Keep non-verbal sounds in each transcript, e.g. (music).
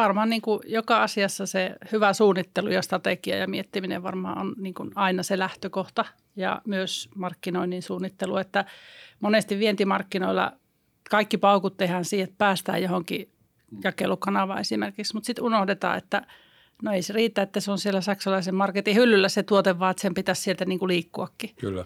varmaan niin kuin joka asiassa se hyvä suunnittelu ja strategia ja miettiminen varmaan on niin kuin aina se lähtökohta ja myös markkinoinnin suunnittelu, että monesti vientimarkkinoilla kaikki paukut tehdään siihen, että päästään johonkin jakelukanavaan esimerkiksi, mutta sitten unohdetaan, että no ei se riitä, että se on siellä saksalaisen marketin hyllyllä se tuote, vaan että sen pitäisi sieltä niin kuin liikkuakin. Kyllä.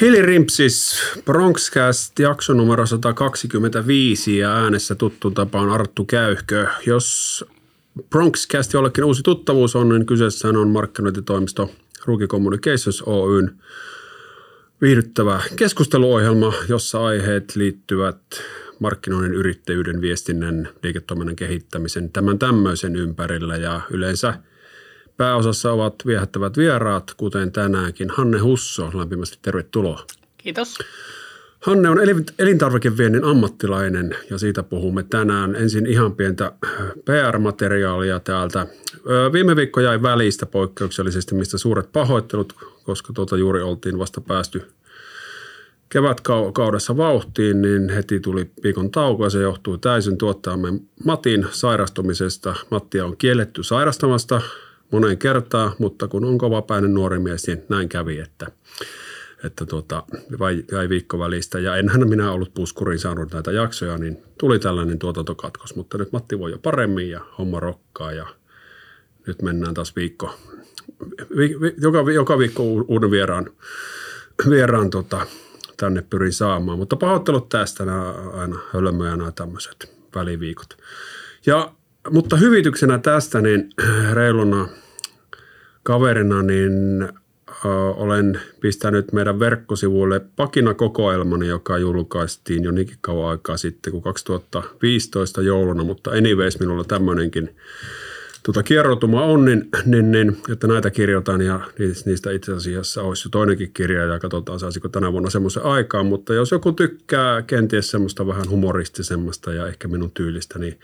Hili Rimpsis, Bronxcast, jakso numero 125 ja äänessä tuttu tapaan Arttu Käyhkö. Jos Bronxcast jollekin uusi tuttavuus on, niin kyseessä on markkinointitoimisto Ruki Communications Oyn viihdyttävä keskusteluohjelma, jossa aiheet liittyvät markkinoinnin, yrittäjyyden, viestinnän, liiketoiminnan kehittämisen, tämän tämmöisen ympärillä ja yleensä – Pääosassa ovat viehättävät vieraat, kuten tänäänkin. Hanne Husso, lämpimästi tervetuloa. Kiitos. Hanne on elintarvikeviennin ammattilainen ja siitä puhumme tänään. Ensin ihan pientä PR-materiaalia täältä. Viime viikko jäi välistä poikkeuksellisesti, mistä suuret pahoittelut, koska tuota juuri oltiin vasta päästy kevätkaudessa vauhtiin, niin heti tuli viikon tauko ja se johtuu täysin tuottajamme Matin sairastumisesta. Mattia on kielletty sairastamasta moneen kertaan, mutta kun on kovapäinen nuori mies, niin näin kävi, että, että tuota, vai, jäi viikko välistä. Ja enhän minä ollut puskuriin saanut näitä jaksoja, niin tuli tällainen tuotantokatkos, mutta nyt Matti voi jo paremmin ja homma rokkaa ja nyt mennään taas viikko, vi, vi, joka, joka viikko uuden vieraan, vieraan tota, tänne pyrin saamaan. Mutta pahoittelut tästä nämä aina hölmöjä nämä tämmöiset väliviikot. Ja mutta hyvityksenä tästä, niin reiluna kaverina, niin olen pistänyt meidän verkkosivuille pakinakokoelmani, joka julkaistiin jo niinkin kauan aikaa sitten kuin 2015 jouluna, mutta anyways minulla tämmöinenkin tuota kierrotuma on, niin, niin, niin, että näitä kirjoitan ja niistä itse asiassa olisi jo toinenkin kirja ja katsotaan saisiko tänä vuonna semmoisen aikaan, mutta jos joku tykkää kenties semmoista vähän humoristisemmasta ja ehkä minun tyylistä, niin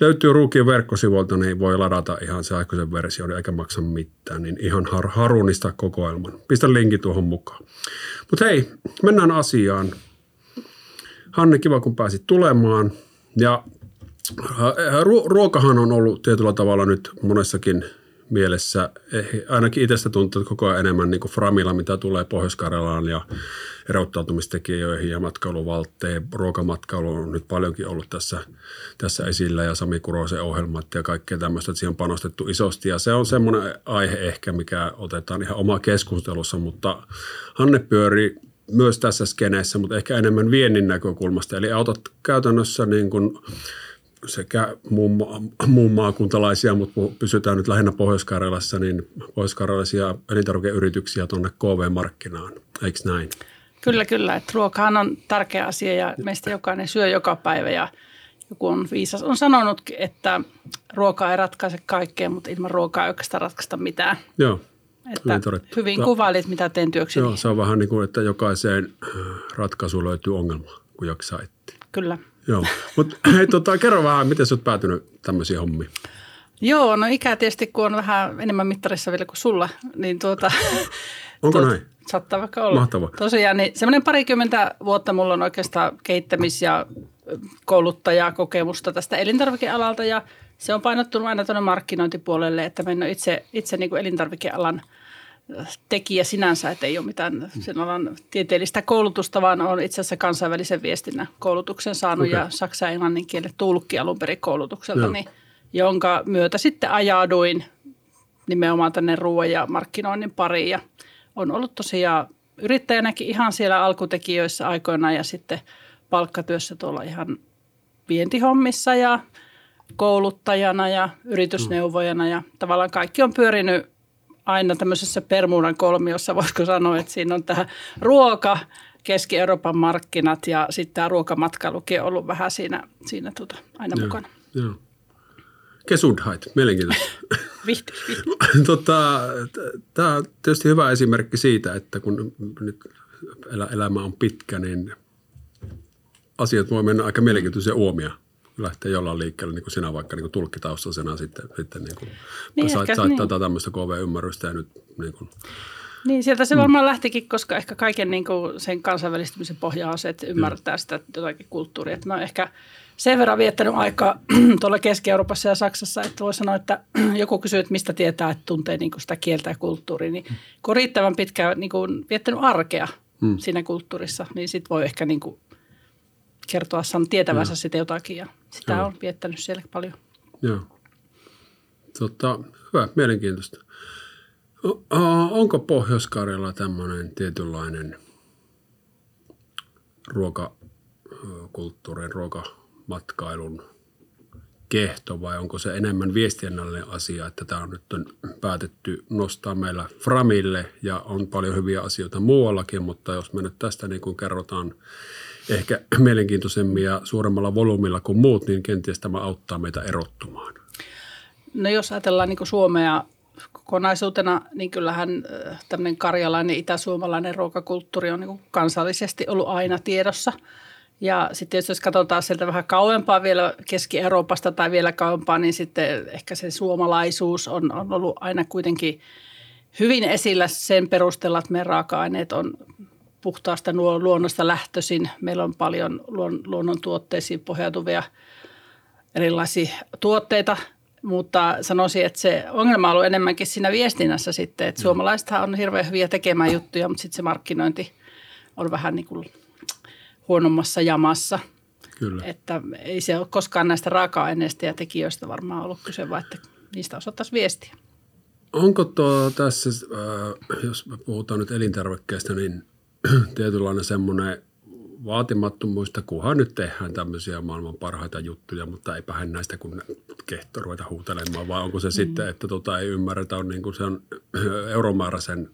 löytyy Ruukin verkkosivuilta, niin voi ladata ihan se aikuisen versio, eikä maksa mitään, niin ihan har, harunista kokoelman. Pistä linki tuohon mukaan. Mutta hei, mennään asiaan. Hanne, kiva kun pääsit tulemaan. Ja äh, ruokahan on ollut tietyllä tavalla nyt monessakin – mielessä. Eh, ainakin itsestä tuntuu koko ajan enemmän niin kuin Framilla, mitä tulee pohjois ja erottautumistekijöihin ja matkailuvaltteen. Ruokamatkailu on nyt paljonkin ollut tässä, tässä esillä ja Sami Kurosen ohjelmat ja kaikkea tämmöistä, että siihen on panostettu isosti. Ja se on semmoinen aihe ehkä, mikä otetaan ihan oma keskustelussa, mutta Hanne pyöri myös tässä skeneessä, mutta ehkä enemmän viennin näkökulmasta. Eli autot käytännössä niin kuin sekä muun, muun maakuntalaisia, mutta pysytään nyt lähinnä Pohjois-Karjalassa, niin pohjois-karjalaisia elintarvikeyrityksiä tuonne KV-markkinaan. Eikö näin? Kyllä, kyllä. Että ruokahan on tärkeä asia ja meistä jokainen syö joka päivä ja joku on viisas on sanonut, että ruoka ei ratkaise kaikkea, mutta ilman ruokaa ei oikeastaan ratkaista mitään. Joo. Että hyvin kuvailit, mitä teen työkseni. Joo, se on vähän niin kuin, että jokaiseen ratkaisuun löytyy ongelma, kun jaksaa etsiä. Kyllä. Joo, mutta (clears throat) hei, tota, kerro vähän, miten sä oot päätynyt tämmöisiin hommiin? Joo, no ikä tietysti, kun on vähän enemmän mittarissa vielä kuin sulla, niin tuota... Onko tuota, näin? Saattaa vaikka olla. Mahtavaa. Tosiaan, niin semmoinen parikymmentä vuotta mulla on oikeastaan kehittämis- ja kouluttajakokemusta tästä elintarvikealalta ja se on painottunut aina tuonne markkinointipuolelle, että mä en ole itse, itse niin kuin elintarvikealan – tekijä sinänsä, että ei ole mitään sen alan tieteellistä koulutusta, vaan on itse asiassa kansainvälisen viestinnän koulutuksen saanut okay. ja saksa- ja englannin kielen tulkki alun perin koulutukselta, niin, jonka myötä sitten ajauduin nimenomaan tänne ruoan ja markkinoinnin pariin ja on ollut tosiaan yrittäjänäkin ihan siellä alkutekijöissä aikoina ja sitten palkkatyössä tuolla ihan vientihommissa ja kouluttajana ja yritysneuvojana ja tavallaan kaikki on pyörinyt aina tämmöisessä Permuudan kolmiossa, voisiko sanoa, että siinä on tämä ruoka, Keski-Euroopan markkinat ja sitten tämä ruokamatkailukin on ollut vähän siinä, siinä tuota, aina joo, mukana. Joo. Gesundheit, mielenkiintoista. (laughs) vihti, (laughs) tota, tämä on tietysti hyvä esimerkki siitä, että kun nyt elämä on pitkä, niin asiat voi mennä aika mielenkiintoisia uomia lähteä jollain liikkeelle, niin kuin sinä vaikka niin kuin tulkkitaustaisena sitten, sitten niin kuin, Niin, sait, ehkä sait niin. tätä tämmöistä KV-ymmärrystä ja nyt niin kuin, Niin, sieltä se varmaan lähtikin, koska ehkä kaiken niin kuin sen kansainvälistymisen pohja on se, että ymmärtää sitä jotakin kulttuuria. Että mä oon ehkä sen verran viettänyt aikaa (clears throat) tuolla Keski-Euroopassa ja Saksassa, että voi sanoa, että (clears throat) joku kysyy, että mistä tietää, että tuntee niin sitä kieltä ja kulttuuria. Niin kun on riittävän pitkään niin kuin viettänyt arkea Mm. siinä kulttuurissa, niin sit voi ehkä niin kuin kertoa san tietävänsä sitä jotakin. Ja sitä Joo. on viettänyt siellä paljon. Joo. Tota, hyvä, mielenkiintoista. Onko Pohjois-Karjala tämmöinen tietynlainen ruokakulttuurin, ruokamatkailun kehto vai onko se enemmän viestinnällinen asia, että tämä on nyt päätetty nostaa meillä Framille ja on paljon hyviä asioita muuallakin, mutta jos me nyt tästä niin kuin kerrotaan ehkä mielenkiintoisemmin ja suuremmalla volyymilla kuin muut, niin kenties tämä auttaa meitä erottumaan. No jos ajatellaan niin Suomea kokonaisuutena, niin kyllähän äh, tämmöinen karjalainen, itäsuomalainen ruokakulttuuri on niin kansallisesti ollut aina tiedossa. Ja sitten jos katsotaan sieltä vähän kauempaa vielä Keski-Euroopasta tai vielä kauempaa, niin sitten ehkä se suomalaisuus on, on ollut aina kuitenkin hyvin esillä sen perusteella, että meidän raaka-aineet on puhtaasta luonnosta lähtöisin. Meillä on paljon luon, luonnon tuotteisiin pohjautuvia erilaisia tuotteita, mutta sanoisin, että se ongelma on ollut enemmänkin siinä viestinnässä sitten, että suomalaisethan on hirveän hyviä tekemään juttuja, mutta sitten se markkinointi on vähän niin kuin huonommassa jamassa. Kyllä. Että ei se ole koskaan näistä raaka-aineista ja tekijöistä varmaan ollut kyse, vaan että niistä osattaisiin viestiä. Onko tuo tässä, äh, jos me puhutaan nyt elintarvikkeista, niin (clears throat) tietynlainen semmoinen vaatimattomuista, kunhan nyt tehdään tämmöisiä maailman parhaita juttuja, mutta eipä hän näistä kun kehto ruveta huutelemaan, vai onko se mm. sitten, että tota ei ymmärretä, on niin kuin se on (clears throat) euromääräisen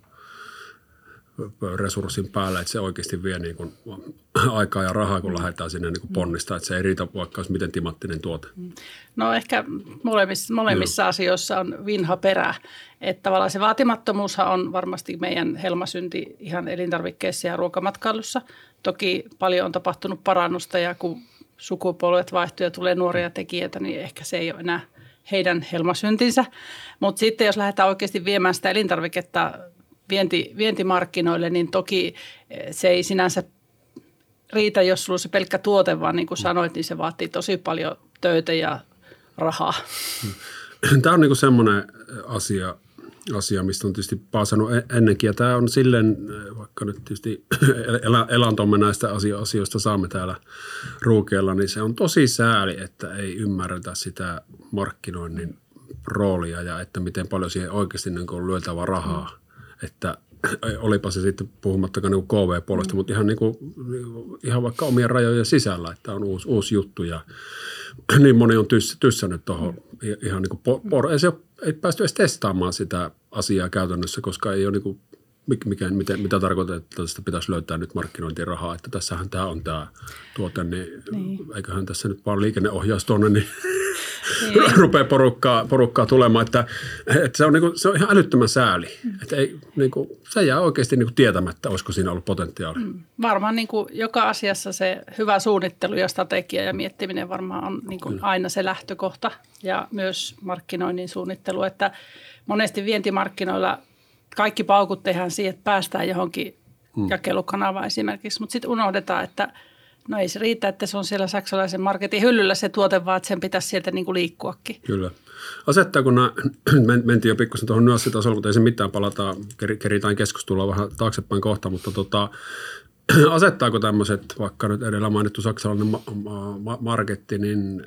resurssin päällä, että se oikeasti vie niin kuin (clears throat) aikaa ja rahaa, kun lähdetään sinne niin kuin ponnistaa, että se ei riitä vaikka olisi miten timattinen tuote. No ehkä molemmissa, molemmissa asioissa on vinha perä. Että tavallaan se vaatimattomuushan on varmasti meidän helmasynti ihan elintarvikkeissa ja ruokamatkailussa. Toki paljon on tapahtunut parannusta ja kun sukupolvet vaihtuu ja tulee nuoria tekijöitä, niin ehkä se ei ole enää heidän helmasyntinsä. Mutta sitten jos lähdetään oikeasti viemään sitä elintarviketta vienti, vientimarkkinoille, niin toki se ei sinänsä riitä, jos sulla on se pelkkä tuote, vaan niin kuin sanoit, niin se vaatii tosi paljon töitä ja rahaa. (clears throat) Tämä on niin semmoinen asia, asia, mistä on tietysti paasannut ennenkin. Ja tämä on silleen, vaikka nyt tietysti (clears throat) elantomme näistä asioista saamme täällä ruukeella, niin se on tosi sääli, että ei ymmärretä sitä markkinoinnin roolia ja että miten paljon siihen oikeasti niin lyötävä rahaa. Että olipa se sitten puhumattakaan niin KV-puolesta, mm. mutta ihan, niin kuin, ihan vaikka omien rajojen sisällä, että on uusi, uusi juttu ja (clears throat) niin moni on tyss, tyssännyt tuohon mm. ihan niin kuin por, ei, se ei päästy edes testaamaan sitä asiaa käytännössä, koska ei ole niin kuin, mikä, miten, mitä tarkoittaa, että tästä pitäisi löytää nyt markkinointirahaa, että tässähän tämä on tämä tuote, niin, niin. eiköhän tässä nyt vaan liikenneohjaus tuonne, niin, (laughs) niin. (laughs) rupeaa porukkaa, porukkaa tulemaan, että, että se, on niinku, se on ihan älyttömän sääli, mm. että ei, niinku, se jää oikeasti niinku tietämättä, olisiko siinä ollut potentiaali. Mm. Varmaan niinku joka asiassa se hyvä suunnittelu ja strategia ja miettiminen varmaan on niinku aina se lähtökohta ja myös markkinoinnin suunnittelu, että monesti vientimarkkinoilla kaikki paukut tehdään siihen, että päästään johonkin hmm. jakelukanavaan esimerkiksi, mutta sitten unohdetaan, että no ei se riitä, että se on siellä saksalaisen marketin hyllyllä se tuote, vaan että sen pitäisi sieltä niin kuin liikkuakin. Kyllä. Asettaa, kun nämä, (clears throat) mentiin jo pikkusen tuohon nyanssitasolle, mutta ei se mitään, palataan, keritään keskustelua vähän taaksepäin kohta, mutta tota, (clears throat) asettaako tämmöiset, vaikka nyt edellä mainittu saksalainen ma- ma- marketti, niin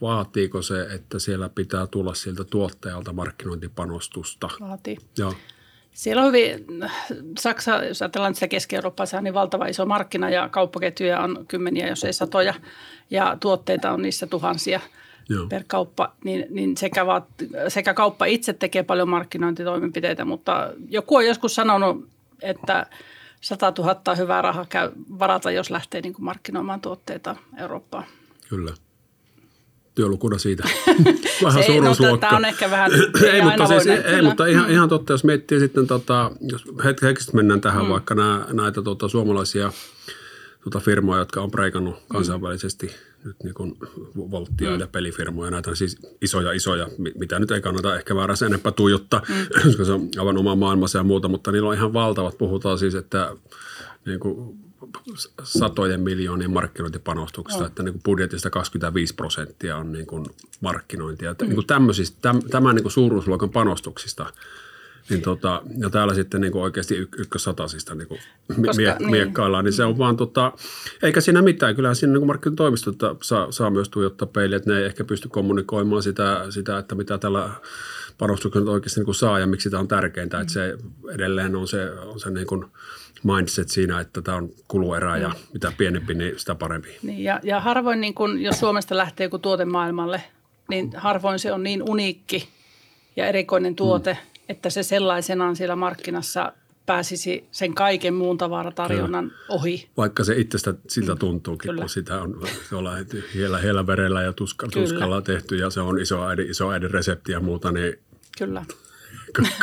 vaatiiko se, että siellä pitää tulla sieltä tuottajalta markkinointipanostusta? Vaatii. Joo. Siellä on hyvin, Saksa, jos ajatellaan sitä Keski-Eurooppaa, on niin valtava iso markkina ja kauppaketjuja on kymmeniä, jos ei satoja ja tuotteita on niissä tuhansia Joo. per kauppa, niin, niin sekä, vaat, sekä kauppa itse tekee paljon markkinointitoimenpiteitä, mutta joku on joskus sanonut, että 100 000 hyvää rahaa käy varata, jos lähtee niin kuin markkinoimaan tuotteita Eurooppaan. Kyllä työlukuna siitä. (laughs) Vähän se, no, tämä on ehkä vähän, (clears throat) ei, ei, mutta, siis, ei, ei mutta ihan, ihan totta, jos miettii sitten, tota, jos hetkeksi mennään tähän mm. vaikka nää, näitä tota, suomalaisia tota, firmoja, jotka on preikannut kansainvälisesti nyt niin kuin volttia mm. ja pelifirmoja, näitä siis isoja isoja, mitä nyt ei kannata ehkä väärässä enempää tuijottaa, mm. (clears throat) koska se on aivan oma maailmassa ja muuta, mutta niillä on ihan valtavat, puhutaan siis, että niin kuin satojen miljoonien markkinointipanostuksista, oh. että niin kuin budjetista 25 prosenttia on niin kuin markkinointia. Mm. Niin kuin täm, tämän niin kuin suuruusluokan panostuksista – niin tota, ja täällä sitten niin kuin oikeasti y- ykkössatasista niin kuin Koska, mie- niin. miekkaillaan, niin se on vaan, tota, eikä siinä mitään. Kyllähän siinä niin markkinatoimistot saa, saa myös tuijottaa peiliä, että ne ei ehkä pysty kommunikoimaan sitä, sitä että mitä tällä panostuksella oikeasti niin kuin saa ja miksi tämä on tärkeintä. Mm. Että se edelleen on se, on se niin kuin mindset siinä, että tämä on kuluerä ja mm. mitä pienempi, niin sitä parempi. Niin, ja, ja harvoin, niin kun, jos Suomesta lähtee joku tuote maailmalle, niin harvoin se on niin uniikki ja erikoinen tuote, mm että se sellaisenaan siellä markkinassa pääsisi sen kaiken muun tavaratarjonnan Kyllä. ohi. Vaikka se itsestä siltä mm. tuntuukin, Kyllä. kun sitä on tuolla hiellä, hiellä verellä ja tuska, tuskalla tehty ja se on iso äidin, iso äidin resepti ja muuta, niin Kyllä.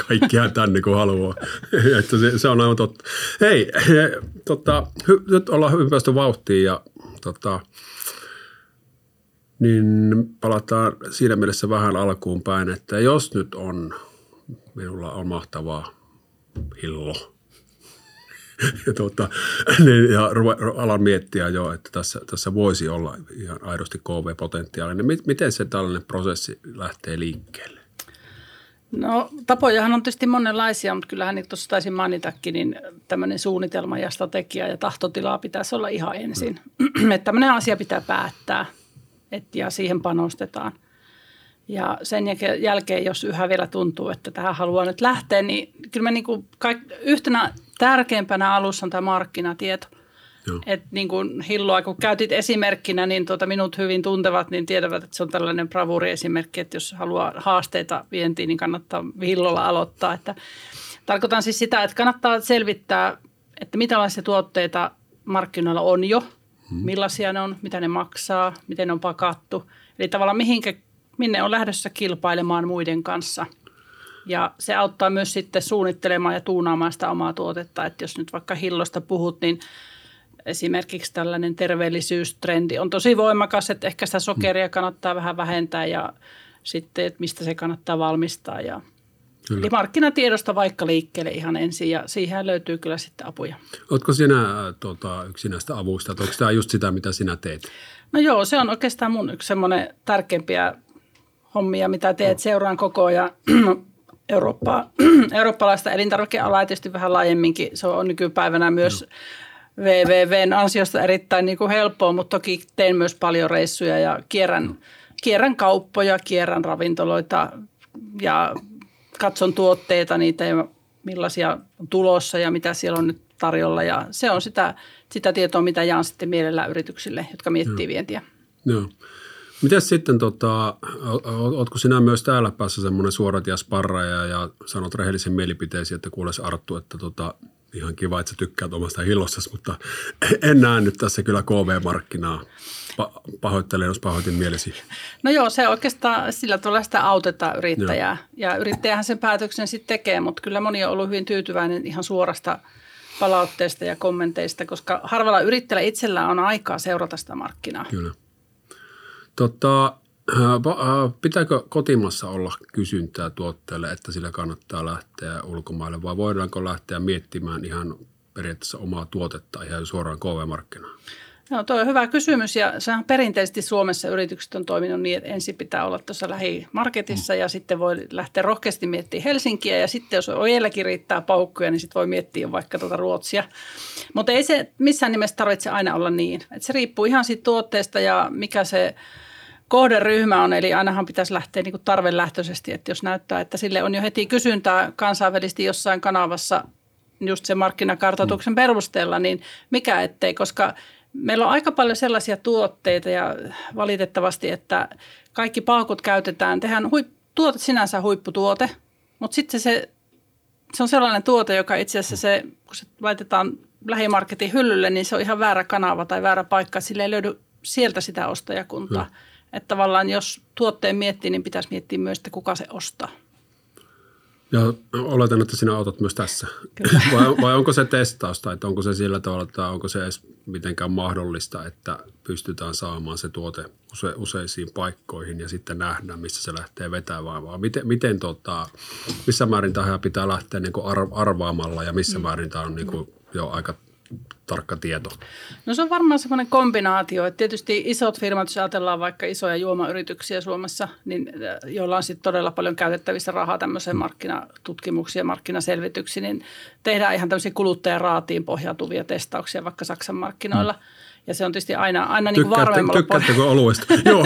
kaikkihan tämän niin kuin haluaa. (laughs) että se, se, on aivan totta. Hei, he, tota, hy, nyt ollaan ympäristövauhtiin ja tota, niin palataan siinä mielessä vähän alkuun päin, että jos nyt on minulla on mahtavaa hillo. (laughs) ja, tuota, (laughs) niin, ja alan miettiä jo, että tässä, tässä voisi olla ihan aidosti KV-potentiaalinen. Miten se tällainen prosessi lähtee liikkeelle? No tapojahan on tietysti monenlaisia, mutta kyllähän niin tuossa taisin mainitakin, niin tämmöinen suunnitelma ja strategia ja tahtotilaa pitäisi olla ihan ensin. Mm. (clears throat) että tämmöinen asia pitää päättää et, ja siihen panostetaan – ja sen jälkeen, jos yhä vielä tuntuu, että tähän haluaa nyt lähteä, niin kyllä me niin kuin kaik, yhtenä tärkeimpänä alussa on tämä markkinatieto. että niin kuin Hilloa, kun käytit esimerkkinä, niin tuota minut hyvin tuntevat, niin tietävät, että se on tällainen bravuri-esimerkki, että jos haluaa haasteita vientiin, niin kannattaa Hillolla aloittaa. Että tarkoitan siis sitä, että kannattaa selvittää, että mitä tuotteita markkinoilla on jo, hmm. millaisia ne on, mitä ne maksaa, miten ne on pakattu. Eli tavallaan mihinkä minne on lähdössä kilpailemaan muiden kanssa. Ja se auttaa myös sitten suunnittelemaan ja tuunaamaan sitä omaa tuotetta. Että jos nyt vaikka hillosta puhut, niin esimerkiksi tällainen terveellisyystrendi on tosi voimakas, että ehkä sitä sokeria kannattaa vähän vähentää ja sitten, että mistä se kannattaa valmistaa. Ja Kyllä. Eli markkinatiedosta vaikka liikkeelle ihan ensin ja siihen löytyy kyllä sitten apuja. Oletko sinä tuota, yksi näistä avuista, onko tämä just sitä, mitä sinä teet? No joo, se on oikeastaan mun yksi semmoinen tärkeimpiä hommia, mitä teet. Seuraan koko ajan (clears throat) Eurooppaa, (clears throat) eurooppalaista elintarvikealaa tietysti vähän laajemminkin. Se on nykypäivänä myös WWVn ansiosta erittäin niin kuin helppoa, mutta toki teen myös paljon reissuja ja kierrän, kierrän kauppoja, kierrän ravintoloita ja katson tuotteita, niitä ja millaisia on tulossa ja mitä siellä on nyt tarjolla. Ja se on sitä, sitä tietoa, mitä jaan sitten mielellään yrityksille, jotka miettii vientiä. Joo. Miten sitten, tota, ootko sinä myös täällä päässä semmoinen suoratia sparraja ja sanot rehellisen mielipiteisiin, että kuules Arttu, että tota, ihan kiva, että sä tykkäät omasta hillossasi, mutta (laughs) en näe nyt tässä kyllä KV-markkinaa. Pa- pahoittelen, jos pahoitin mielesi. No joo, se oikeastaan sillä tavalla sitä autetaan yrittäjää. Joo. Ja yrittäjähän sen päätöksen sitten tekee, mutta kyllä moni on ollut hyvin tyytyväinen ihan suorasta palautteesta ja kommenteista, koska harvalla yrittäjällä itsellään on aikaa seurata sitä markkinaa. Kyllä. Tota, äh, äh, pitääkö kotimassa olla kysyntää tuotteelle, että sillä kannattaa lähteä ulkomaille vai voidaanko lähteä miettimään ihan periaatteessa omaa tuotetta ihan suoraan KV-markkinaan? No, tuo on hyvä kysymys ja sehän perinteisesti Suomessa yritykset on toiminut niin, että ensin pitää olla tuossa lähimarketissa mm. ja sitten voi lähteä rohkeasti miettimään Helsinkiä ja sitten jos ojelläkin riittää paukkuja, niin sitten voi miettiä vaikka tuota Ruotsia. Mutta ei se missään nimessä tarvitse aina olla niin. Et se riippuu ihan siitä tuotteesta ja mikä se kohderyhmä on, eli ainahan pitäisi lähteä niin kuin tarvelähtöisesti, että jos näyttää, että sille on jo heti kysyntää kansainvälisesti jossain kanavassa just sen markkinakartoituksen mm. perusteella, niin mikä ettei, koska meillä on aika paljon sellaisia tuotteita ja valitettavasti, että kaikki paukut käytetään, tehdään huip, tuote sinänsä huipputuote, mutta sitten se, se on sellainen tuote, joka itse asiassa se, kun se laitetaan lähimarketin hyllylle, niin se on ihan väärä kanava tai väärä paikka, sille ei löydy sieltä sitä ostajakuntaa. Mm. Että tavallaan jos tuotteen miettii, niin pitäisi miettiä myös, että kuka se ostaa. Ja oletan, että sinä autat myös tässä. (laughs) Vai, vai onko se testausta, että onko se sillä tavalla, että onko se edes mitenkään mahdollista, että pystytään saamaan se tuote use, useisiin paikkoihin ja sitten nähdään, missä se lähtee vetämään, vaan miten, miten tota, missä määrin tähän pitää lähteä niin kuin arvaamalla ja missä mm. määrin tämä on niin kuin jo aika tarkka tieto? No se on varmaan semmoinen kombinaatio, että tietysti isot firmat, jos ajatellaan vaikka isoja juomayrityksiä Suomessa, niin äh, joilla on sitten todella paljon käytettävissä rahaa tämmöiseen markkinatutkimuksiin ja markkinaselvityksiin, niin tehdään ihan tämmöisiä kuluttajaraatiin pohjautuvia testauksia vaikka Saksan markkinoilla. Mm ja se on tietysti aina, aina niin kuin varmemmalla pohjalla. (laughs) Joo.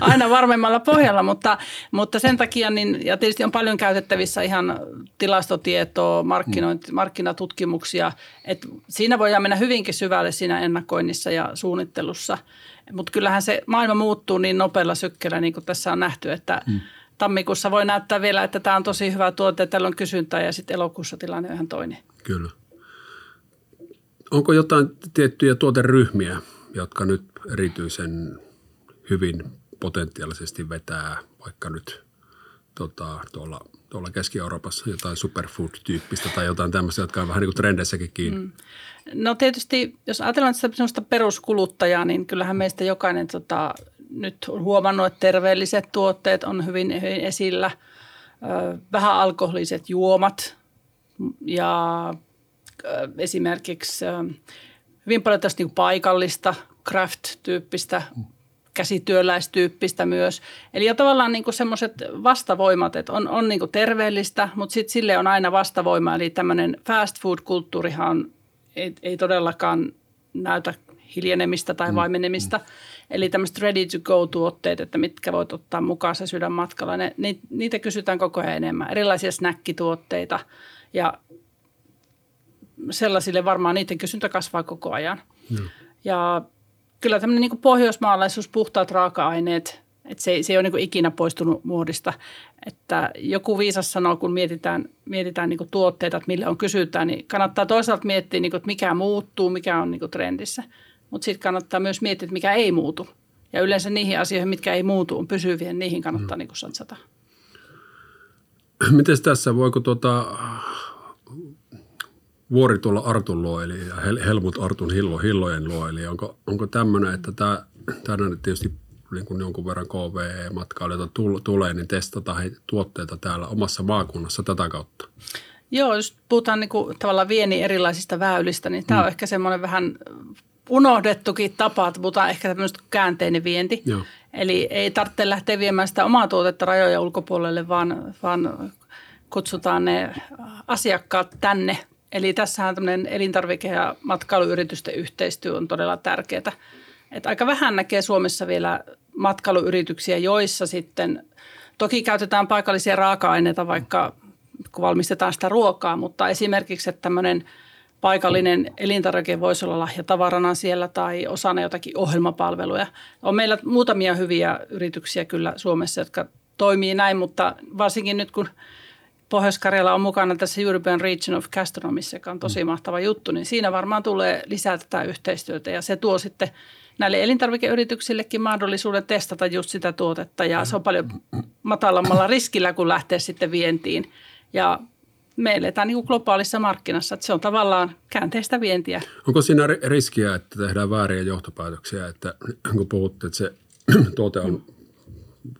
aina varmemmalla pohjalla, mutta, mutta sen takia, niin, ja tietysti on paljon käytettävissä ihan tilastotietoa, markkinointi, mm. markkinatutkimuksia, että siinä voidaan mennä hyvinkin syvälle siinä ennakoinnissa ja suunnittelussa. Mutta kyllähän se maailma muuttuu niin nopealla sykkeellä, niin kuin tässä on nähty, että mm. tammikuussa voi näyttää vielä, että tämä on tosi hyvä tuote, tällä on kysyntää ja sitten elokuussa tilanne on ihan toinen. Kyllä. Onko jotain tiettyjä tuoteryhmiä, jotka nyt erityisen hyvin potentiaalisesti vetää vaikka nyt tota, tuolla, tuolla Keski-Euroopassa jotain superfood-tyyppistä tai jotain tämmöistä, jotka on vähän niin kuin trendeissäkin kiinni? Mm. No tietysti, jos ajatellaan sitä peruskuluttajaa, niin kyllähän meistä jokainen tota, nyt on huomannut, että terveelliset tuotteet on hyvin, hyvin esillä. Vähän alkoholiset juomat ja esimerkiksi hyvin paljon tästä niin paikallista craft-tyyppistä, käsityöläistyyppistä myös. Eli jo tavallaan niin semmoiset vastavoimat, että on, on niin terveellistä, mutta sitten sille on aina vastavoima. Eli tämmöinen fast food-kulttuurihan on, ei, ei todellakaan näytä hiljenemistä tai mm. vaimenemista. Mm. Eli tämmöiset ready to go tuotteet, että mitkä voit ottaa mukaan se sydänmatkalla, ne, niitä kysytään koko ajan enemmän. Erilaisia snackituotteita ja sellaisille varmaan niiden kysyntä kasvaa koko ajan. Mm. Ja kyllä tämmöinen niin pohjoismaalaisuus, puhtaat raaka-aineet, että se, se ei ole niin ikinä poistunut muodista. Että joku viisas sanoo, kun mietitään, mietitään niin tuotteita, että mille on kysytään, niin kannattaa toisaalta miettiä, niin kuin, että mikä muuttuu, mikä on niin trendissä. Mutta sitten kannattaa myös miettiä, että mikä ei muutu. Ja yleensä niihin asioihin, mitkä ei muutu, on pysyviä, niihin kannattaa mm. niin satsata. Miten tässä, voiko tuota, vuori tuolla Artun luo, eli Helmut Artun hillo, hillojen luo, eli onko, onko tämmöinen, että tämä, tänään tietysti niin kuin jonkun verran KVE-matkailijoita tulee, niin testata tuotteita täällä omassa maakunnassa tätä kautta? Joo, jos puhutaan niin kuin, tavallaan vieni erilaisista väylistä, niin tämä mm. on ehkä semmoinen vähän unohdettukin tapa, että puhutaan ehkä tämmöistä käänteinen vienti. Joo. Eli ei tarvitse lähteä viemään sitä omaa tuotetta rajoja ulkopuolelle, vaan, vaan kutsutaan ne asiakkaat tänne Eli tässähän tämmöinen elintarvike- ja matkailuyritysten yhteistyö on todella tärkeää. Että aika vähän näkee Suomessa vielä matkailuyrityksiä, joissa sitten toki käytetään paikallisia raaka-aineita, vaikka kun valmistetaan sitä ruokaa, mutta esimerkiksi, että tämmöinen paikallinen elintarvike voisi olla lahjatavarana siellä tai osana jotakin ohjelmapalveluja. On meillä muutamia hyviä yrityksiä kyllä Suomessa, jotka toimii näin, mutta varsinkin nyt kun – Pohjois-Karjala on mukana tässä European Region of Gastronomissa, joka on tosi mm. mahtava juttu, niin siinä varmaan tulee lisää tätä yhteistyötä ja se tuo sitten näille elintarvikeyrityksillekin mahdollisuuden testata just sitä tuotetta ja se on paljon matalammalla riskillä, kun lähtee sitten vientiin. Ja me eletään niin kuin globaalissa markkinassa, että se on tavallaan käänteistä vientiä. Onko siinä riskiä, että tehdään vääriä johtopäätöksiä, että kun puhutte, että se (clears throat) tuote on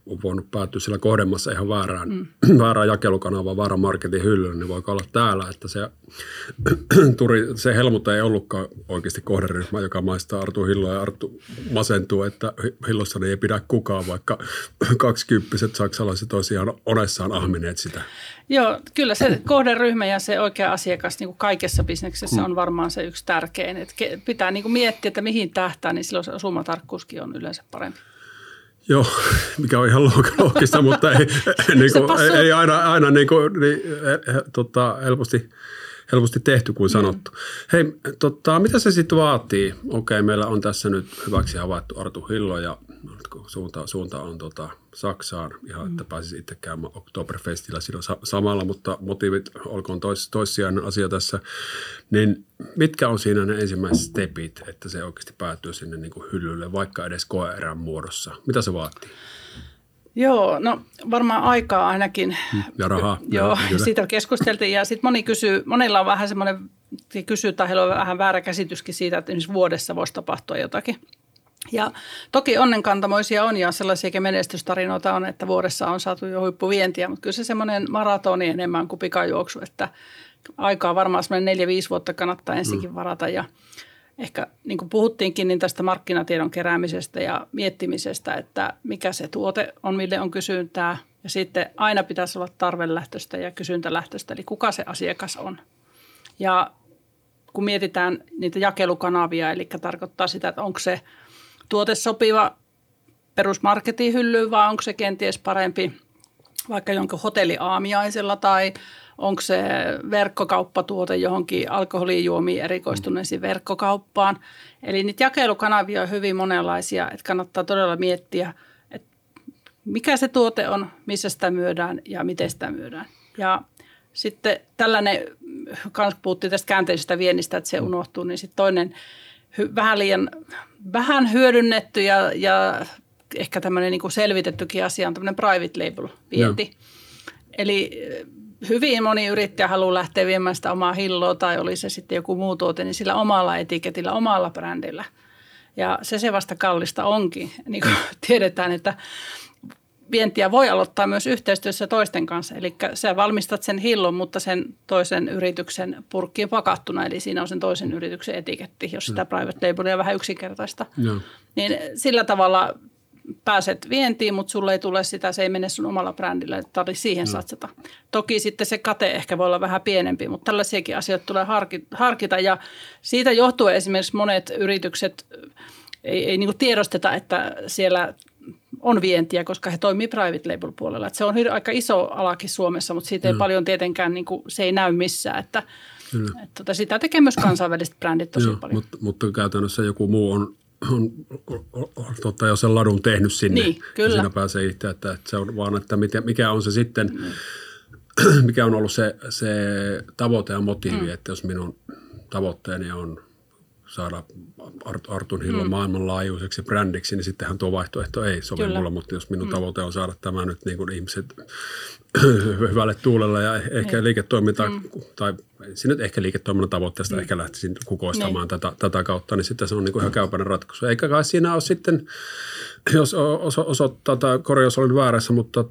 on voinut päättyä sillä kohdemmassa ihan väärään, mm. (clears throat) väärään jakelukanavaan, väärän marketin hyllyyn, niin voi olla täällä, että se, (clears throat) turi, se Helmut ei ollutkaan oikeasti kohderyhmä, joka maistaa Artu Hilloa ja Artu masentuu, että Hillossa ei pidä kukaan, vaikka (clears throat) kaksikymppiset saksalaiset olisi ihan onessaan ahmineet sitä. Joo, kyllä se kohderyhmä ja se oikea asiakas niin kuin kaikessa bisneksessä on varmaan se yksi tärkein. Että pitää niin kuin miettiä, että mihin tähtää, niin silloin se osumatarkkuuskin on yleensä parempi. Joo, mikä on ihan loogista, mutta ei, niin (laughs) kuin, ei, ei aina, aina niin kuin, niin, tota, helposti, helposti tehty kuin sanottu. Mm. Hei, tota, mitä se sitten vaatii? Okei, meillä on tässä nyt hyväksi havaittu Artu Hillo ja suunta, suunta on tota, Saksaan ihan, että mm. pääsisi itse käymään Oktoberfestillä silloin samalla, mutta motiivit olkoon tois, toissijainen asia tässä. Niin mitkä on siinä ne ensimmäiset stepit, että se oikeasti päätyy sinne niin kuin hyllylle, vaikka edes koeerän muodossa? Mitä se vaatii? Joo, no varmaan aikaa ainakin. Ja rahaa. (laughs) Joo, kyllä. siitä keskusteltiin ja sitten moni kysyy, monilla on vähän semmoinen, kysyy tai heillä on vähän väärä käsityskin siitä, että esimerkiksi vuodessa voisi tapahtua jotakin. Ja toki onnenkantamoisia on ja sellaisia menestystarinoita on, että vuodessa on saatu jo huippuvientiä, mutta kyllä se semmoinen maratoni enemmän kuin pikajuoksu, että aikaa varmaan semmoinen neljä, viisi vuotta kannattaa ensinkin varata. Ja ehkä niin kuin puhuttiinkin niin tästä markkinatiedon keräämisestä ja miettimisestä, että mikä se tuote on, mille on kysyntää. Ja sitten aina pitäisi olla tarvelähtöistä ja kysyntälähtöistä, eli kuka se asiakas on. Ja kun mietitään niitä jakelukanavia, eli tarkoittaa sitä, että onko se tuote sopiva perusmarketin hyllyyn vai onko se kenties parempi vaikka jonkun hotelliaamiaisella tai onko se verkkokauppatuote johonkin alkoholijuomiin erikoistuneisiin verkkokauppaan. Eli niitä jakelukanavia on hyvin monenlaisia, että kannattaa todella miettiä, että mikä se tuote on, missä sitä myydään ja miten sitä myydään. Ja sitten tällainen, kans puhuttiin tästä käänteisestä viennistä, että se unohtuu, niin sitten toinen vähän liian vähän hyödynnetty ja, ja ehkä tämmöinen niin selvitettykin asia on tämmöinen private label vienti. Joo. Eli hyvin moni yrittäjä haluaa lähteä viemään sitä omaa hilloa tai oli se sitten joku muu tuote, niin sillä omalla etiketillä, omalla brändillä. Ja se se vasta kallista onkin. (laughs) Niin kuin tiedetään, että vientiä voi aloittaa myös yhteistyössä toisten kanssa. Eli sä valmistat sen hillon, mutta sen toisen yrityksen purkkiin pakattuna, eli siinä on sen toisen yrityksen etiketti, jos sitä private labelia vähän yksinkertaista. No. Niin sillä tavalla pääset vientiin, mutta sulle ei tule sitä, se ei mene sun omalla brändillä, että tarvitse siihen satsata. Toki sitten se kate ehkä voi olla vähän pienempi, mutta tällaisiakin asioita tulee harkita ja siitä johtuen esimerkiksi monet yritykset ei, ei niin tiedosteta, että siellä on vientiä, koska he toimii private label puolella. Että se on aika iso alakin Suomessa, mutta siitä ei no. paljon tietenkään, niin kuin, se ei näy missään. Että, että, tota, sitä tekee myös kansainväliset brändit tosi Joo, paljon. Mutta, mutta käytännössä joku muu on on, on, on totta jo sen ladun tehnyt sinne. Niin, kyllä. Siinä pääsee itse, että, että se on vaan, että mikä, mikä on se sitten, mm. (clears throat) mikä on ollut se, se tavoite ja motiivi, mm. että jos minun tavoitteeni on saada Artun Hillon mm. maailmanlaajuiseksi brändiksi, niin sittenhän tuo vaihtoehto ei sovi Kyllä. mulle, mutta jos minun mm. tavoite on saada tämä nyt niin kuin ihmiset (clears throat) hyvälle tuulelle ja ehkä niin. liiketoiminta, mm. tai se nyt ehkä liiketoiminnan tavoitteesta mm. ehkä lähtisin kukoistamaan niin. tätä, tätä kautta, niin sitten se on niin kuin ihan käypäinen ratkaisu. Eikä kai siinä ole sitten, jos osoittaa, tai korjaus oli väärässä, mutta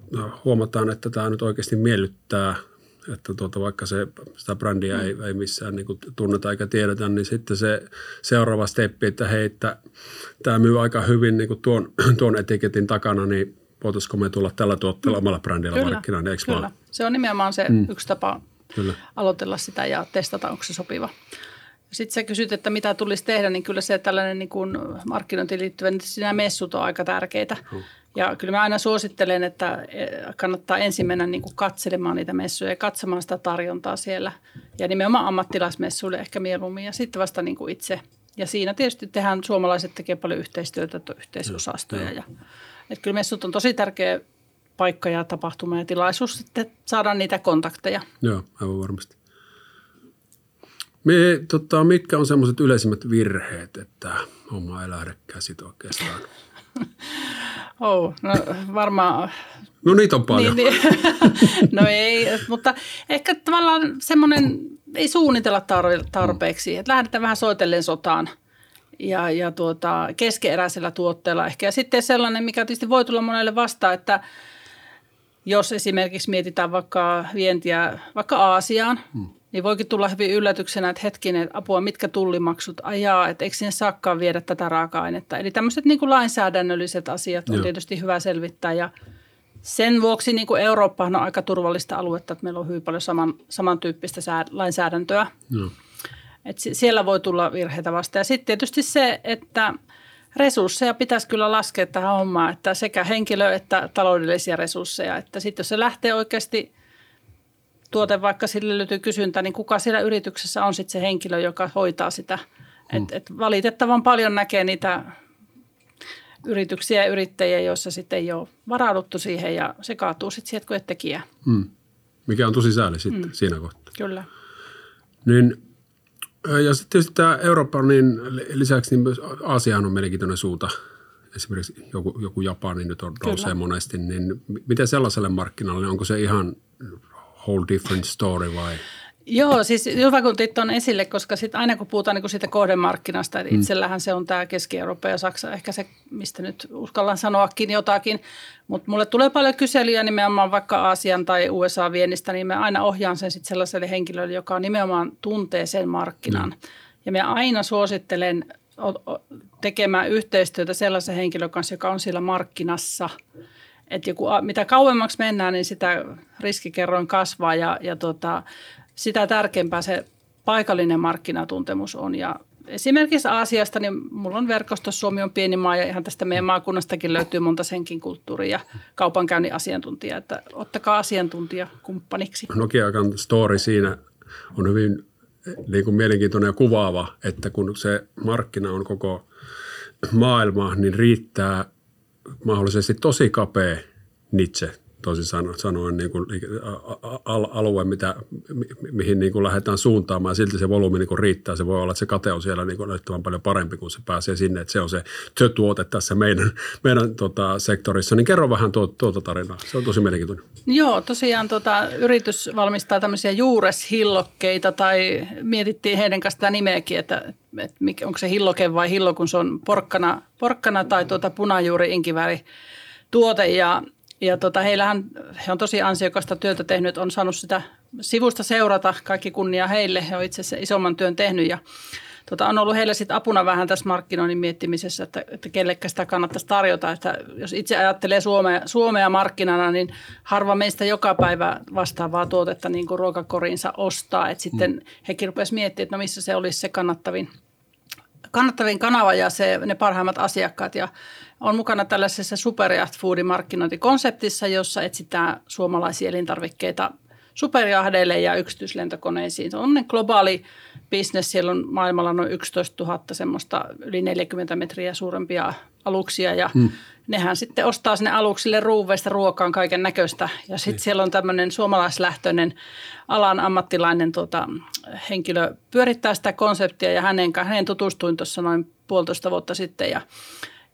huomataan, että tämä nyt oikeasti miellyttää – että tuota, vaikka se, sitä brändiä ei, ei missään niin kuin tunneta eikä tiedetä, niin sitten se seuraava steppi, että hei, että tämä myy aika hyvin niin kuin tuon, (clears throat) tuon etiketin takana, niin voitaisiko me tulla tällä tuotteella omalla brändillä kyllä, markkinaan, eikö kyllä. Vaan? Se on nimenomaan se mm. yksi tapa kyllä. aloitella sitä ja testata, onko se sopiva. Sitten sä kysyt, että mitä tulisi tehdä, niin kyllä se tällainen niin kuin markkinointiin liittyvä, niin nämä messut on aika tärkeitä. Mm. Ja kyllä mä aina suosittelen, että e, kannattaa ensin mennä niin kuin katselemaan niitä messuja ja katsomaan sitä tarjontaa siellä. Ja nimenomaan ammattilaismessuille ehkä mieluummin ja sitten vasta niin kuin itse. Ja siinä tietysti tehdään, suomalaiset tekee paljon yhteistyötä, yhteisosastoja. Ja, että kyllä messut on tosi tärkeä paikka ja tapahtuma ja tilaisuus sitten saada niitä kontakteja. Joo, aivan varmasti. Me, tota, mitkä on semmoiset yleisimmät virheet, että homma ei lähde käsit oikeastaan? (laughs) Oh, no varmaan. No niitä on paljon. Niin, niin. (laughs) no ei, mutta ehkä tavallaan semmoinen, ei suunnitella tarpeeksi, että lähdetään vähän soitellen sotaan ja, ja tuota, keskeeräisellä tuotteella ehkä. Ja sitten sellainen, mikä tietysti voi tulla monelle vastaan, että jos esimerkiksi mietitään vaikka vientiä vaikka Aasiaan, mm niin voikin tulla hyvin yllätyksenä, että hetkinen, apua, mitkä tullimaksut ajaa, että eikö sinne saakkaan viedä tätä raaka-ainetta. Eli tämmöiset niin kuin lainsäädännölliset asiat on Joo. tietysti hyvä selvittää ja sen vuoksi niin kuin Eurooppa on aika turvallista aluetta, että meillä on hyvin paljon saman, samantyyppistä sää, lainsäädäntöä. Joo. Et siellä voi tulla virheitä vasta. Ja sitten tietysti se, että resursseja pitäisi kyllä laskea tähän hommaan, että sekä henkilö- että taloudellisia resursseja. Että sitten jos se lähtee oikeasti – tuote, vaikka sille löytyy kysyntä, niin kuka siellä yrityksessä on sitten se henkilö, joka hoitaa sitä. Hmm. Et, et valitettavan paljon näkee niitä yrityksiä ja yrittäjiä, joissa sitten ei ole varauduttu siihen ja se kaatuu sitten sieltä, et tekijä. Hmm. Mikä on tosi sääli sitten hmm. siinä kohtaa. Kyllä. Niin, ja sitten tietysti tämä Eurooppa, niin lisäksi niin myös Aasiaan on mielenkiintoinen suunta. esimerkiksi joku, joku Japani nyt on, nousee monesti, niin miten sellaiselle markkinalle, onko se ihan whole different story vai? Joo, siis hyvä kun teit tuon esille, koska sit aina kun puhutaan niin siitä kohdemarkkinasta, että mm. itsellähän se on tämä Keski-Eurooppa ja Saksa, ehkä se, mistä nyt uskallan sanoakin jotakin, mutta mulle tulee paljon kyselyjä nimenomaan vaikka Aasian tai USA-viennistä, niin mä aina ohjaan sen sitten sellaiselle henkilölle, joka nimenomaan tuntee sen markkinan. Mm. Ja mä aina suosittelen tekemään yhteistyötä sellaisen henkilön kanssa, joka on siellä markkinassa. Että joku, mitä kauemmaksi mennään, niin sitä riskikerroin kasvaa ja, ja tota, sitä tärkeämpää se paikallinen markkinatuntemus on. Ja esimerkiksi Aasiasta, niin mulla on verkosto, Suomi on pieni maa ja ihan tästä meidän maakunnastakin löytyy monta senkin kulttuuria ja kaupankäynnin asiantuntijaa, että ottakaa asiantuntija kumppaniksi. Nokiakan story siinä on hyvin niin kuin mielenkiintoinen ja kuvaava, että kun se markkina on koko maailma, niin riittää mahdollisesti tosi kapea nitse toisin sanoen niin kuin alue, mitä, mihin niin kuin lähdetään suuntaamaan silti se volyymi niin kuin riittää. Se voi olla, että se kate on siellä niin kuin paljon parempi, kun se pääsee sinne, että se on se tuote tässä meidän, meidän tota, sektorissa. Niin kerro vähän tuota, tuota tarinaa. Se on tosi mielenkiintoinen. Joo, tosiaan tota, yritys valmistaa tämmöisiä juureshillokkeita tai mietittiin heidän kanssa tämä nimeäkin, että, että onko se hilloke vai hillo, kun se on porkkana, porkkana tai tuota punajuuri inkiväri tuote ja ja tota, heillähän, he on tosi ansiokasta työtä tehnyt, on saanut sitä sivusta seurata, kaikki kunnia heille, he on itse asiassa isomman työn tehnyt ja tota, on ollut heille sitten apuna vähän tässä markkinoinnin miettimisessä, että, että kellekä sitä kannattaisi tarjota. Että jos itse ajattelee Suomea, Suomea markkinana, niin harva meistä joka päivä vastaavaa tuotetta niin kuin ruokakoriinsa ostaa. Että sitten mm. hekin rupesivat miettimään, että no missä se olisi se kannattavin, kannattavin kanava ja se, ne parhaimmat asiakkaat. Ja on mukana tällaisessa superjaht foodin markkinointikonseptissa, jossa etsitään suomalaisia elintarvikkeita superjahdeille ja yksityislentokoneisiin. Se on globaali bisnes. Siellä on maailmalla noin 11 000 semmoista yli 40 metriä suurempia aluksia ja hmm. nehän sitten ostaa sinne aluksille ruuveista ruokaan kaiken näköistä. Ja sitten hmm. siellä on tämmöinen suomalaislähtöinen alan ammattilainen tuota, henkilö pyörittää sitä konseptia ja hänen, hänen tutustuin tuossa noin puolitoista vuotta sitten ja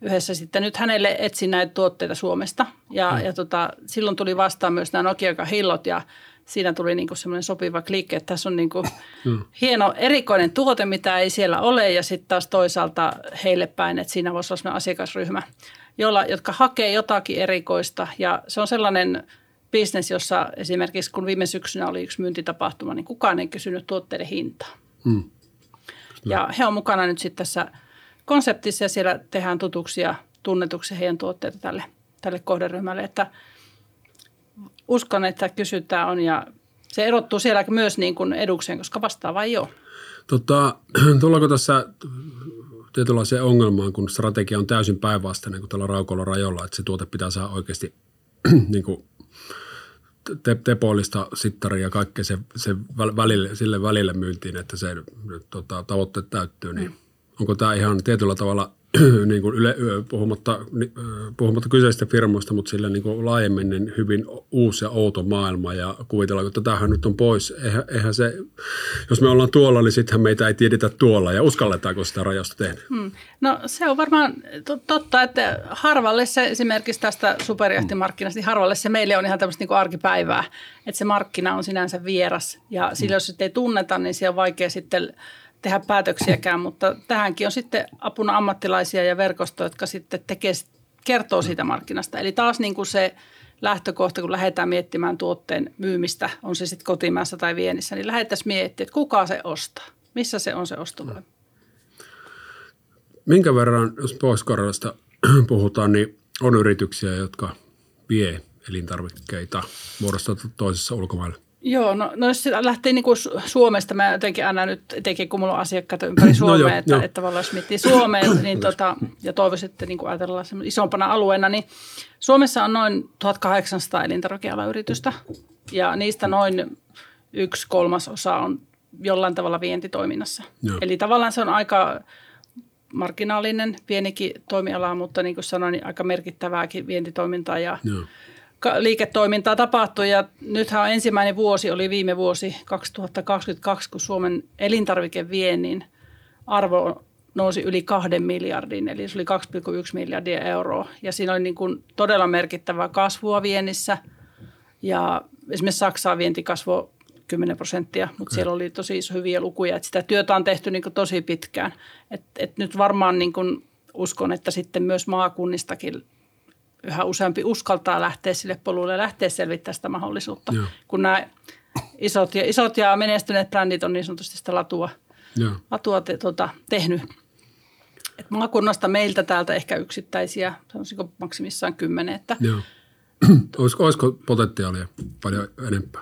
yhdessä sitten nyt hänelle etsin näitä tuotteita Suomesta. Ja, mm. ja tota, silloin tuli vastaan myös nämä Nokia hillot ja siinä tuli niinku semmoinen sopiva klikki, että tässä on niinku mm. hieno erikoinen tuote, mitä ei siellä ole ja sitten taas toisaalta heille päin, että siinä voisi olla asiakasryhmä, jolla, jotka hakee jotakin erikoista ja se on sellainen bisnes, jossa esimerkiksi kun viime syksynä oli yksi myyntitapahtuma, niin kukaan ei kysynyt tuotteiden hintaa. Mm. Ja he on mukana nyt sitten tässä – konseptissa ja siellä tehdään tutuksia, tunnetuksi heidän tuotteita tälle, tälle kohderyhmälle. Että uskon, että kysyntää on ja se erottuu siellä myös niin kuin edukseen, koska vastaava ei ole. Tota, (clears throat) tullaanko tässä tietynlaiseen ongelmaan, kun strategia on täysin päinvastainen kuin tällä raukolla rajoilla, että se tuote pitää saada oikeasti (clears throat) niin kuin te, tepoillista sittaria ja kaikkea se, se välille, sille välille myyntiin, että se tota, tavoitteet täyttyy, niin mm onko tämä ihan tietyllä tavalla (clears throat) niin kuin yle, puhumatta, puhumatta kyseistä firmoista, mutta sillä niin kuin laajemmin niin hyvin uusi ja outo maailma ja kuvitellaan, että tämähän nyt on pois. Eihän, eihän se, jos me ollaan tuolla, niin sittenhän meitä ei tiedetä tuolla ja uskalletaanko sitä rajasta tehdä? Hmm. No se on varmaan totta, että harvalle se esimerkiksi tästä superjahtimarkkinasta, niin harvalle se meille on ihan tämmöistä niin arkipäivää, että se markkina on sinänsä vieras ja sillä jos sitä ei tunneta, niin se on vaikea sitten tehdä päätöksiäkään, mutta tähänkin on sitten apuna ammattilaisia ja verkostoja, jotka sitten tekee, kertoo siitä markkinasta. Eli taas niin kuin se lähtökohta, kun lähdetään miettimään tuotteen myymistä, on se sitten kotimaassa tai viennissä, niin lähdettäisiin miettimään, että kuka se ostaa, missä se on se ostovoima. Minkä verran, jos pois (clears throat) puhutaan, niin on yrityksiä, jotka vie elintarvikkeita muodosta toisessa ulkomaille? Joo, no, no jos lähtee niin kuin Suomesta, mä jotenkin aina nyt, etenkin kun mulla on asiakkaita ympäri (clears throat) Suomea, no jo, että, jo. että tavallaan jos miettii Suomea (clears throat) niin tota, ja toivoisin, että niin kuin ajatellaan isompana alueena, niin Suomessa on noin 1800 elintarvikealan yritystä ja niistä noin yksi kolmasosa on jollain tavalla vientitoiminnassa. Joo. Eli tavallaan se on aika marginaalinen pienikin toimiala, mutta niin kuin sanoin, niin aika merkittävääkin vientitoimintaa ja Joo liiketoimintaa tapahtui ja nythän on ensimmäinen vuosi, oli viime vuosi 2022, kun Suomen elintarvikeviennin arvo nousi yli kahden miljardin, eli se oli 2,1 miljardia euroa. Ja siinä oli niin kuin todella merkittävää kasvua viennissä. Ja esimerkiksi Saksaan vienti kasvoi 10 prosenttia, mutta siellä oli tosi iso hyviä lukuja. Että sitä työtä on tehty niin kuin tosi pitkään. Et, et nyt varmaan niin kuin uskon, että sitten myös maakunnistakin yhä useampi uskaltaa lähteä sille polulle ja lähteä selvittämään sitä mahdollisuutta. Joo. Kun nämä isot ja, isot ja menestyneet brändit on niin sanotusti sitä latua, Joo. latua te, tuota, tehnyt. Et maakunnasta meiltä täältä ehkä yksittäisiä, sanoisinko maksimissaan kymmenen. Että Joo. (clears throat) olisiko, olisiko potentiaalia paljon enempää?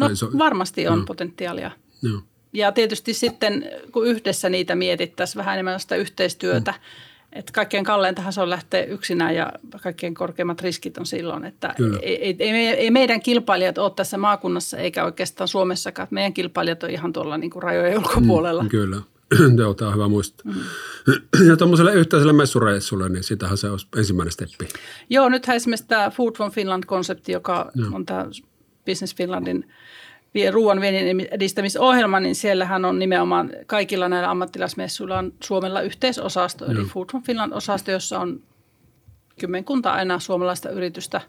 No varmasti on no. potentiaalia. Joo. Ja tietysti sitten, kun yhdessä niitä mietittäisiin vähän enemmän sitä yhteistyötä, mm. Että kaikkein kalleintahan se on lähteä yksinään ja kaikkein korkeimmat riskit on silloin, että ei, ei, ei, ei meidän kilpailijat ole tässä maakunnassa eikä oikeastaan Suomessakaan. Meidän kilpailijat on ihan tuolla niin kuin rajojen ulkopuolella. Mm, kyllä. (clears throat) Joo, tämä on hyvä muistaa. Mm. (clears throat) Ja tuommoiselle yhteiselle messureissulle, niin sitähän se on ensimmäinen steppi. Joo, nythän esimerkiksi tämä Food from Finland-konsepti, joka Joo. on tämä Business Finlandin ruoan viennin edistämisohjelma, niin siellähän on nimenomaan kaikilla näillä ammattilaismessuilla on Suomella yhteisosasto, Joo. eli Food from Finland-osasto, jossa on kymmenkunta aina suomalaista yritystä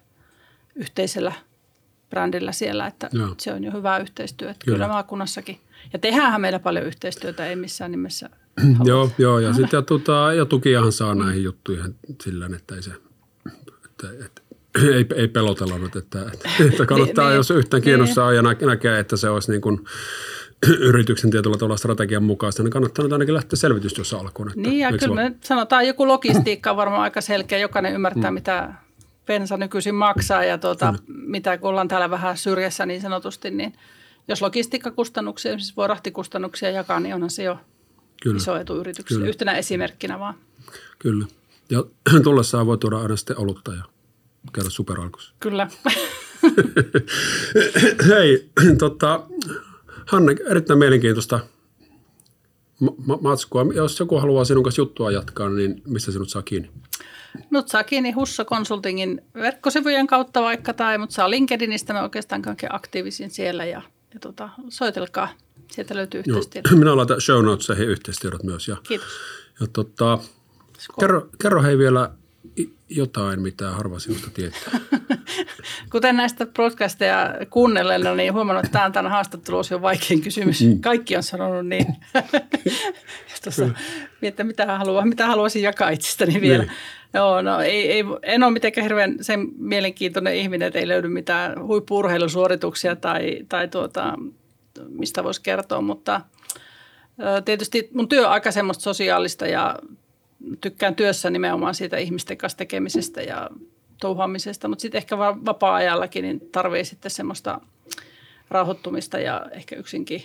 yhteisellä brändillä siellä, että Joo. se on jo hyvää yhteistyötä kyllä. kyllä maakunnassakin. Ja tehdäänhän meillä paljon yhteistyötä, ei missään nimessä (clears throat) Joo, joo, ja sitten ja, tota, ja tukiahan saa näihin juttuihin sillä että ei se, että, että (coughs) ei, ei pelotella nyt, että, että kannattaa, niin, jos yhtään kiinnostaa ja näkee, että se olisi niin kuin (coughs) yrityksen tietyllä tavalla strategian mukaista, niin kannattaa nyt ainakin lähteä selvitystyössä alkuun. Että, niin ja kyllä me sanotaan, joku logistiikka on varmaan aika selkeä, jokainen ymmärtää, mm. mitä bensa nykyisin maksaa ja tuota, mitä kun ollaan täällä vähän syrjässä niin sanotusti, niin jos logistiikkakustannuksia, esimerkiksi voi rahtikustannuksia jakaa, niin onhan se jo Kyllä. iso etu yritykselle. Yhtenä esimerkkinä vaan. Kyllä. Ja (clears throat) tullessaan voi tuoda aina sitten olutta ja käydä superalkussa. Kyllä. (laughs) Hei, tota, Hanne, erittäin mielenkiintoista ma- matskua. Jos joku haluaa sinun kanssa juttua jatkaa, niin missä sinut saa kiinni? Mut saa kiinni Husso Consultingin verkkosivujen kautta vaikka, tai mutta saa LinkedInistä, me oikeastaan kaikkein aktiivisin siellä ja, ja tota, soitelkaa. Sieltä löytyy yhteistyötä. (clears throat) Minä laitan show notesihin yhteistyöt myös. Ja, Kiitos. Ja tota, kerro, kerro hei vielä jotain, mitä harva sinusta tietää. (laughs) Kuten näistä podcasteja kuunnelleena, niin huomannut, että tämä on tämän haastattelu on vaikein kysymys. Mm. Kaikki on sanonut niin. (laughs) Tuossa miettä, mitä, haluaa, mitä haluaisin jakaa itsestäni vielä. Niin. Joo, no ei, ei, en ole mitenkään hirveän sen mielenkiintoinen ihminen, että ei löydy mitään huippuurheilusuorituksia tai, tai tuota, mistä voisi kertoa, mutta tietysti mun työ on aika semmoista sosiaalista ja tykkään työssä nimenomaan siitä ihmisten kanssa tekemisestä ja touhaamisesta, mutta sitten ehkä vapaa-ajallakin niin tarvii sitten semmoista rauhoittumista ja ehkä yksinkin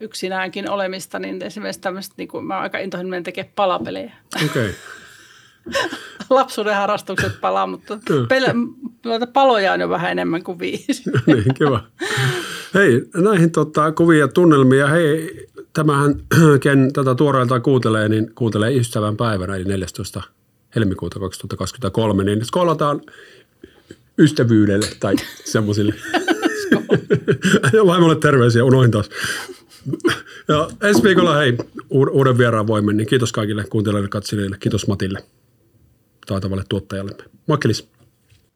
yksinäänkin olemista, niin esimerkiksi tämmöistä, niin kuin, mä oon aika intohimoinen tekee palapelejä. Okei. Okay. (laughs) Lapsuuden harrastukset palaa, mutta pele, paloja on jo vähän enemmän kuin viisi. (laughs) niin, kiva. Hei, näihin tota, kuvia ja tunnelmia. Hei, tämähän, (clears throat) ken tätä tuoreeltaan kuuntelee, niin kuuntelee ystävän päivänä, eli 14. helmikuuta 2023, niin skolataan ystävyydelle tai (laughs) semmoisille. (laughs) Vaimolle terveisiä, unohin taas. Ja ensi viikolla hei, uuden vieraan voimme, niin kiitos kaikille kuuntelijoille, katselijoille, kiitos Matille, taitavalle tuottajalle. Moikkelis!